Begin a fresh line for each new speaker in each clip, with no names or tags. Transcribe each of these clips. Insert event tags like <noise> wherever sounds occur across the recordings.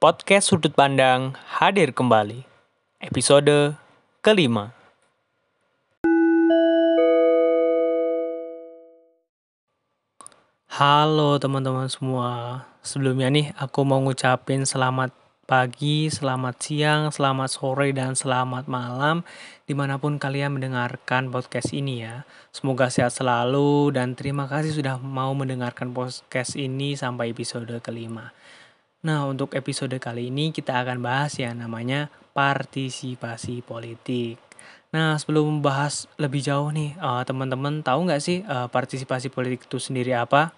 Podcast Sudut Pandang hadir kembali. Episode kelima. Halo teman-teman semua. Sebelumnya nih aku mau ngucapin selamat pagi, selamat siang, selamat sore, dan selamat malam di mana pun kalian mendengarkan podcast ini ya. Semoga sehat selalu dan terima kasih sudah mau mendengarkan podcast ini sampai episode kelima. Nah untuk episode kali ini kita akan bahas ya namanya partisipasi politik. Nah sebelum membahas lebih jauh nih uh, teman-teman tahu nggak sih uh, partisipasi politik itu sendiri apa?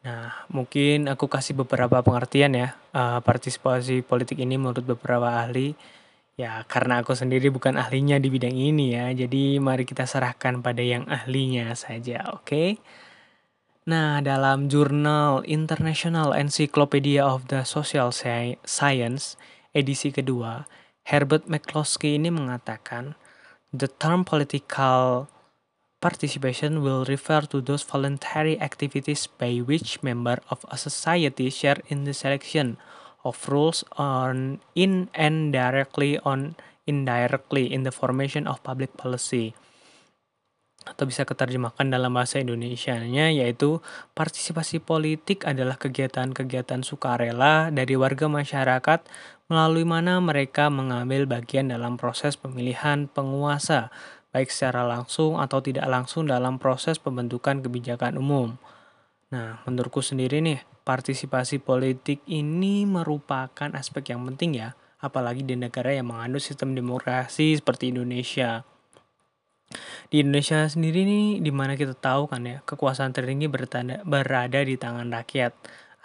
Nah, mungkin aku kasih beberapa pengertian ya. Uh, partisipasi politik ini menurut beberapa ahli, ya karena aku sendiri bukan ahlinya di bidang ini ya. Jadi mari kita serahkan pada yang ahlinya saja, oke? Okay? Nah, dalam jurnal International Encyclopedia of the Social Science edisi kedua, Herbert McCloskey ini mengatakan, the term political Participation will refer to those voluntary activities by which members of a society share in the selection of rules on in and directly on indirectly in the formation of public policy atau bisa keterjemahkan dalam bahasa Indonesia-nya yaitu partisipasi politik adalah kegiatan-kegiatan sukarela dari warga masyarakat melalui mana mereka mengambil bagian dalam proses pemilihan penguasa baik secara langsung atau tidak langsung dalam proses pembentukan kebijakan umum. Nah, menurutku sendiri nih, partisipasi politik ini merupakan aspek yang penting ya, apalagi di negara yang mengandung sistem demokrasi seperti Indonesia. Di Indonesia sendiri nih, di mana kita tahu kan ya, kekuasaan tertinggi bertanda, berada di tangan rakyat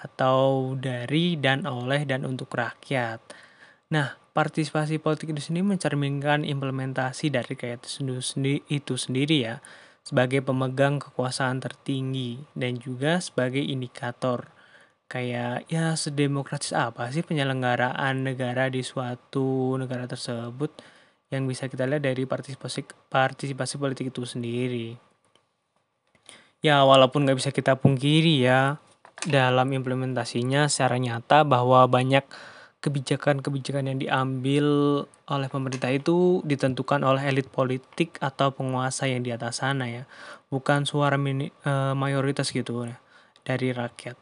atau dari dan oleh dan untuk rakyat. Nah, partisipasi politik itu sendiri mencerminkan implementasi dari kayak itu sendiri ya sebagai pemegang kekuasaan tertinggi dan juga sebagai indikator kayak ya sedemokratis apa sih penyelenggaraan negara di suatu negara tersebut yang bisa kita lihat dari partisipasi partisipasi politik itu sendiri. Ya walaupun nggak bisa kita pungkiri ya dalam implementasinya secara nyata bahwa banyak kebijakan-kebijakan yang diambil oleh pemerintah itu ditentukan oleh elit politik atau penguasa yang di atas sana ya, bukan suara mini, e, mayoritas gitu ya, dari rakyat.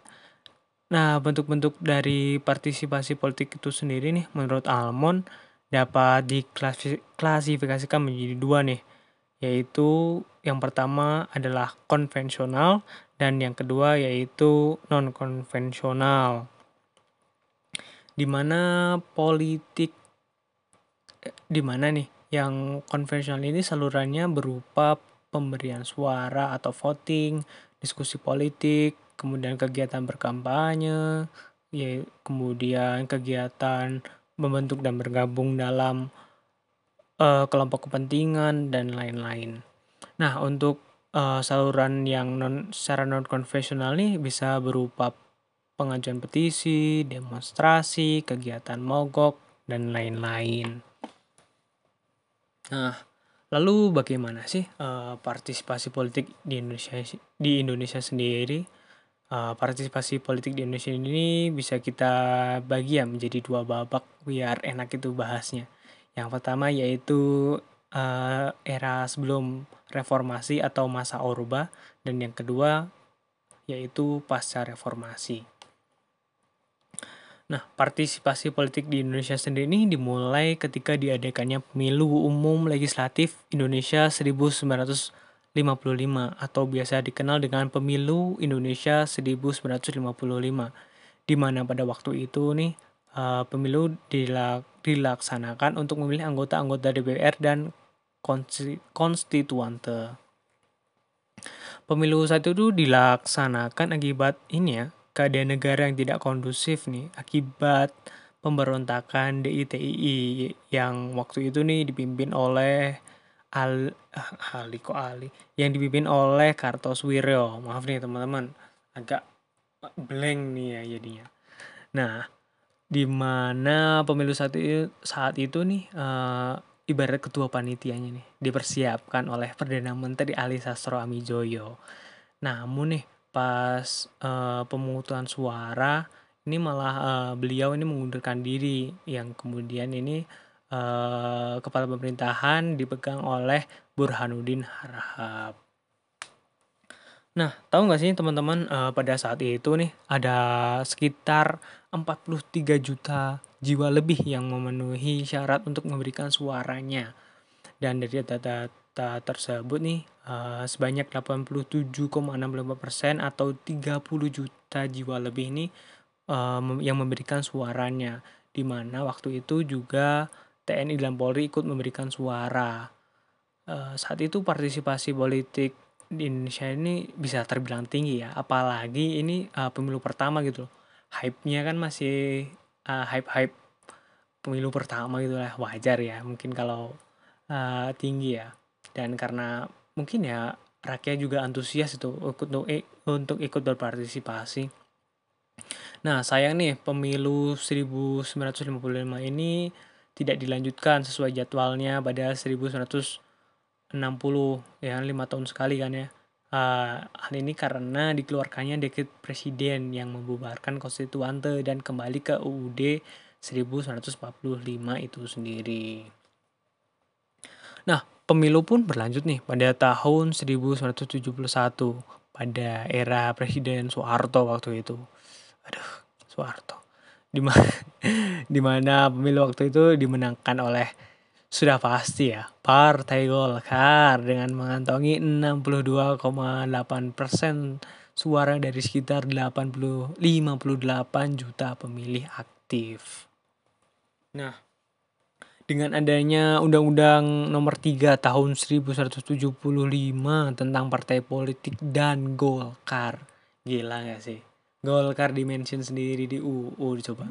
Nah, bentuk-bentuk dari partisipasi politik itu sendiri nih, menurut Almond dapat diklasifikasikan menjadi dua nih, yaitu yang pertama adalah konvensional dan yang kedua yaitu non konvensional di mana politik di mana nih yang konvensional ini salurannya berupa pemberian suara atau voting, diskusi politik, kemudian kegiatan berkampanye, ya kemudian kegiatan membentuk dan bergabung dalam uh, kelompok kepentingan dan lain-lain. Nah, untuk uh, saluran yang non secara non konvensional nih bisa berupa pengajuan petisi, demonstrasi, kegiatan mogok, dan lain-lain. Nah, lalu bagaimana sih uh, partisipasi politik di Indonesia di Indonesia sendiri? Uh, partisipasi politik di Indonesia ini bisa kita bagi ya menjadi dua babak biar enak itu bahasnya. Yang pertama yaitu uh, era sebelum reformasi atau masa orba dan yang kedua yaitu pasca reformasi. Nah, partisipasi politik di Indonesia sendiri ini dimulai ketika diadakannya pemilu umum legislatif Indonesia 1955 atau biasa dikenal dengan pemilu Indonesia 1955 di mana pada waktu itu nih uh, pemilu dilak dilaksanakan untuk memilih anggota-anggota DPR dan konstituante. Pemilu saat itu dilaksanakan akibat ini ya, keadaan negara yang tidak kondusif nih akibat pemberontakan DITII yang waktu itu nih dipimpin oleh Al ah, Ali kok Ali? Yang dipimpin oleh Kartosuwiryo. Maaf nih teman-teman. Agak blank nih ya jadinya. Nah di mana pemilu saat itu saat itu nih uh, ibarat ketua panitianya nih dipersiapkan oleh perdana menteri Ali Sastro Amijoyo. Namun nih pas uh, pemungutan suara ini malah uh, beliau ini mengundurkan diri. Yang kemudian ini uh, kepala pemerintahan dipegang oleh Burhanuddin Harahap. Nah, tahu nggak sih teman-teman uh, pada saat itu nih ada sekitar 43 juta jiwa lebih yang memenuhi syarat untuk memberikan suaranya. Dan dari data-data tersebut nih uh, sebanyak 87,65% atau 30 juta jiwa lebih ini uh, yang memberikan suaranya. Di mana waktu itu juga TNI dan Polri ikut memberikan suara. Uh, saat itu partisipasi politik di Indonesia ini bisa terbilang tinggi ya. Apalagi ini uh, pemilu pertama gitu hype-nya kan masih uh, hype-hype pemilu pertama gitu lah. Wajar ya mungkin kalau uh, tinggi ya. Dan karena mungkin ya rakyat juga antusias itu untuk untuk ikut berpartisipasi. Nah sayang nih pemilu 1955 ini tidak dilanjutkan sesuai jadwalnya pada 1900 60 ya lima tahun sekali kan ya. Uh, hal ini karena dikeluarkannya dekret presiden yang membubarkan konstituante dan kembali ke UUD 1945 itu sendiri. Nah pemilu pun berlanjut nih pada tahun 1971 pada era Presiden Soeharto waktu itu. Aduh Soeharto <laughs> di mana pemilu waktu itu dimenangkan oleh sudah pasti ya, Partai Golkar dengan mengantongi 62,8 persen suara dari sekitar 80 58 juta pemilih aktif. Nah, dengan adanya Undang-Undang Nomor 3 Tahun 1975 tentang partai politik dan Golkar. Gila gak sih? Golkar dimention sendiri di UU coba.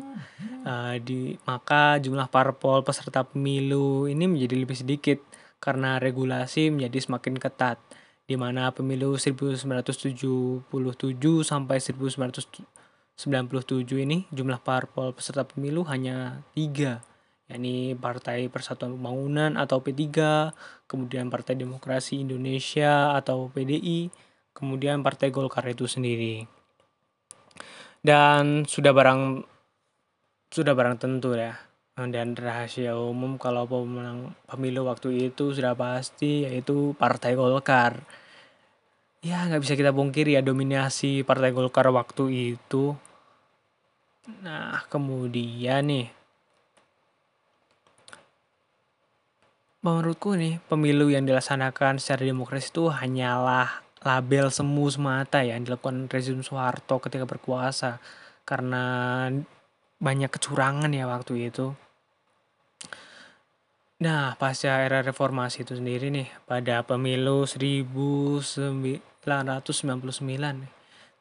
Uh, di maka jumlah parpol peserta pemilu ini menjadi lebih sedikit karena regulasi menjadi semakin ketat di mana pemilu 1977 sampai 1997 ini jumlah parpol peserta pemilu hanya tiga yakni Partai Persatuan Pembangunan atau P3, kemudian Partai Demokrasi Indonesia atau PDI, kemudian Partai Golkar itu sendiri dan sudah barang sudah barang tentu ya. Dan rahasia umum kalau pemenang pemilu waktu itu sudah pasti yaitu Partai Golkar. Ya nggak bisa kita bongkir ya dominasi Partai Golkar waktu itu. Nah kemudian nih. Menurutku nih pemilu yang dilaksanakan secara demokrasi itu hanyalah label semu semata ya yang dilakukan rezim Soeharto ketika berkuasa karena banyak kecurangan ya waktu itu. Nah, pasca era reformasi itu sendiri nih, pada pemilu 1999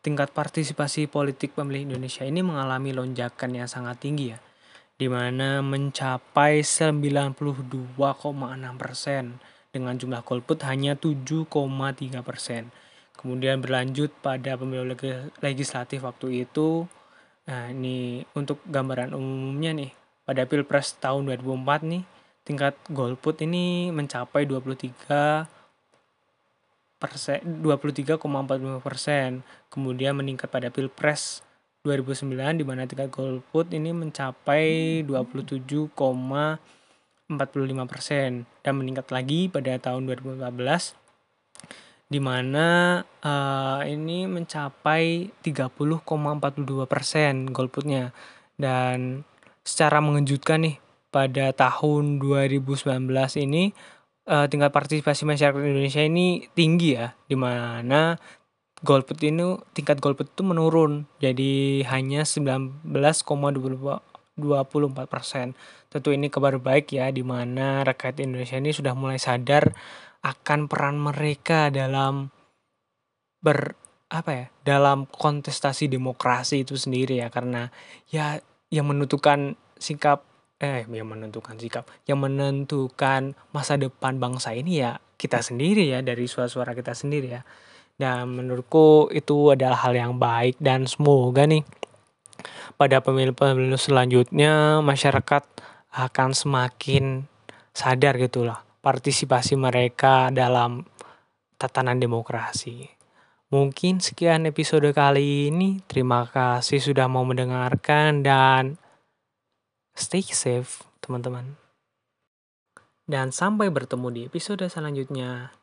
tingkat partisipasi politik pemilih Indonesia ini mengalami lonjakan yang sangat tinggi ya, di mana mencapai 92,6 persen dengan jumlah golput hanya 7,3 persen. Kemudian berlanjut pada pemilu legislatif waktu itu. Nah, ini untuk gambaran umumnya nih, pada Pilpres tahun 2004 nih, tingkat golput ini mencapai 23 persen 23,45 persen. Kemudian meningkat pada Pilpres 2009 di mana tingkat golput ini mencapai 27, 45% dan meningkat lagi pada tahun 2014 di mana uh, ini mencapai 30,42 persen golputnya. Dan secara mengejutkan nih pada tahun 2019 ini uh, tingkat partisipasi masyarakat Indonesia ini tinggi ya di mana golput ini tingkat golput itu menurun. Jadi hanya 19,22 24%. Tentu ini kabar baik ya, di mana rakyat Indonesia ini sudah mulai sadar akan peran mereka dalam ber apa ya dalam kontestasi demokrasi itu sendiri ya karena ya yang menentukan sikap eh yang menentukan sikap yang menentukan masa depan bangsa ini ya kita sendiri ya dari suara-suara kita sendiri ya dan menurutku itu adalah hal yang baik dan semoga nih pada pemilu-pemilu selanjutnya masyarakat akan semakin sadar gitulah partisipasi mereka dalam tatanan demokrasi. Mungkin sekian episode kali ini. Terima kasih sudah mau mendengarkan dan stay safe, teman-teman. Dan sampai bertemu di episode selanjutnya.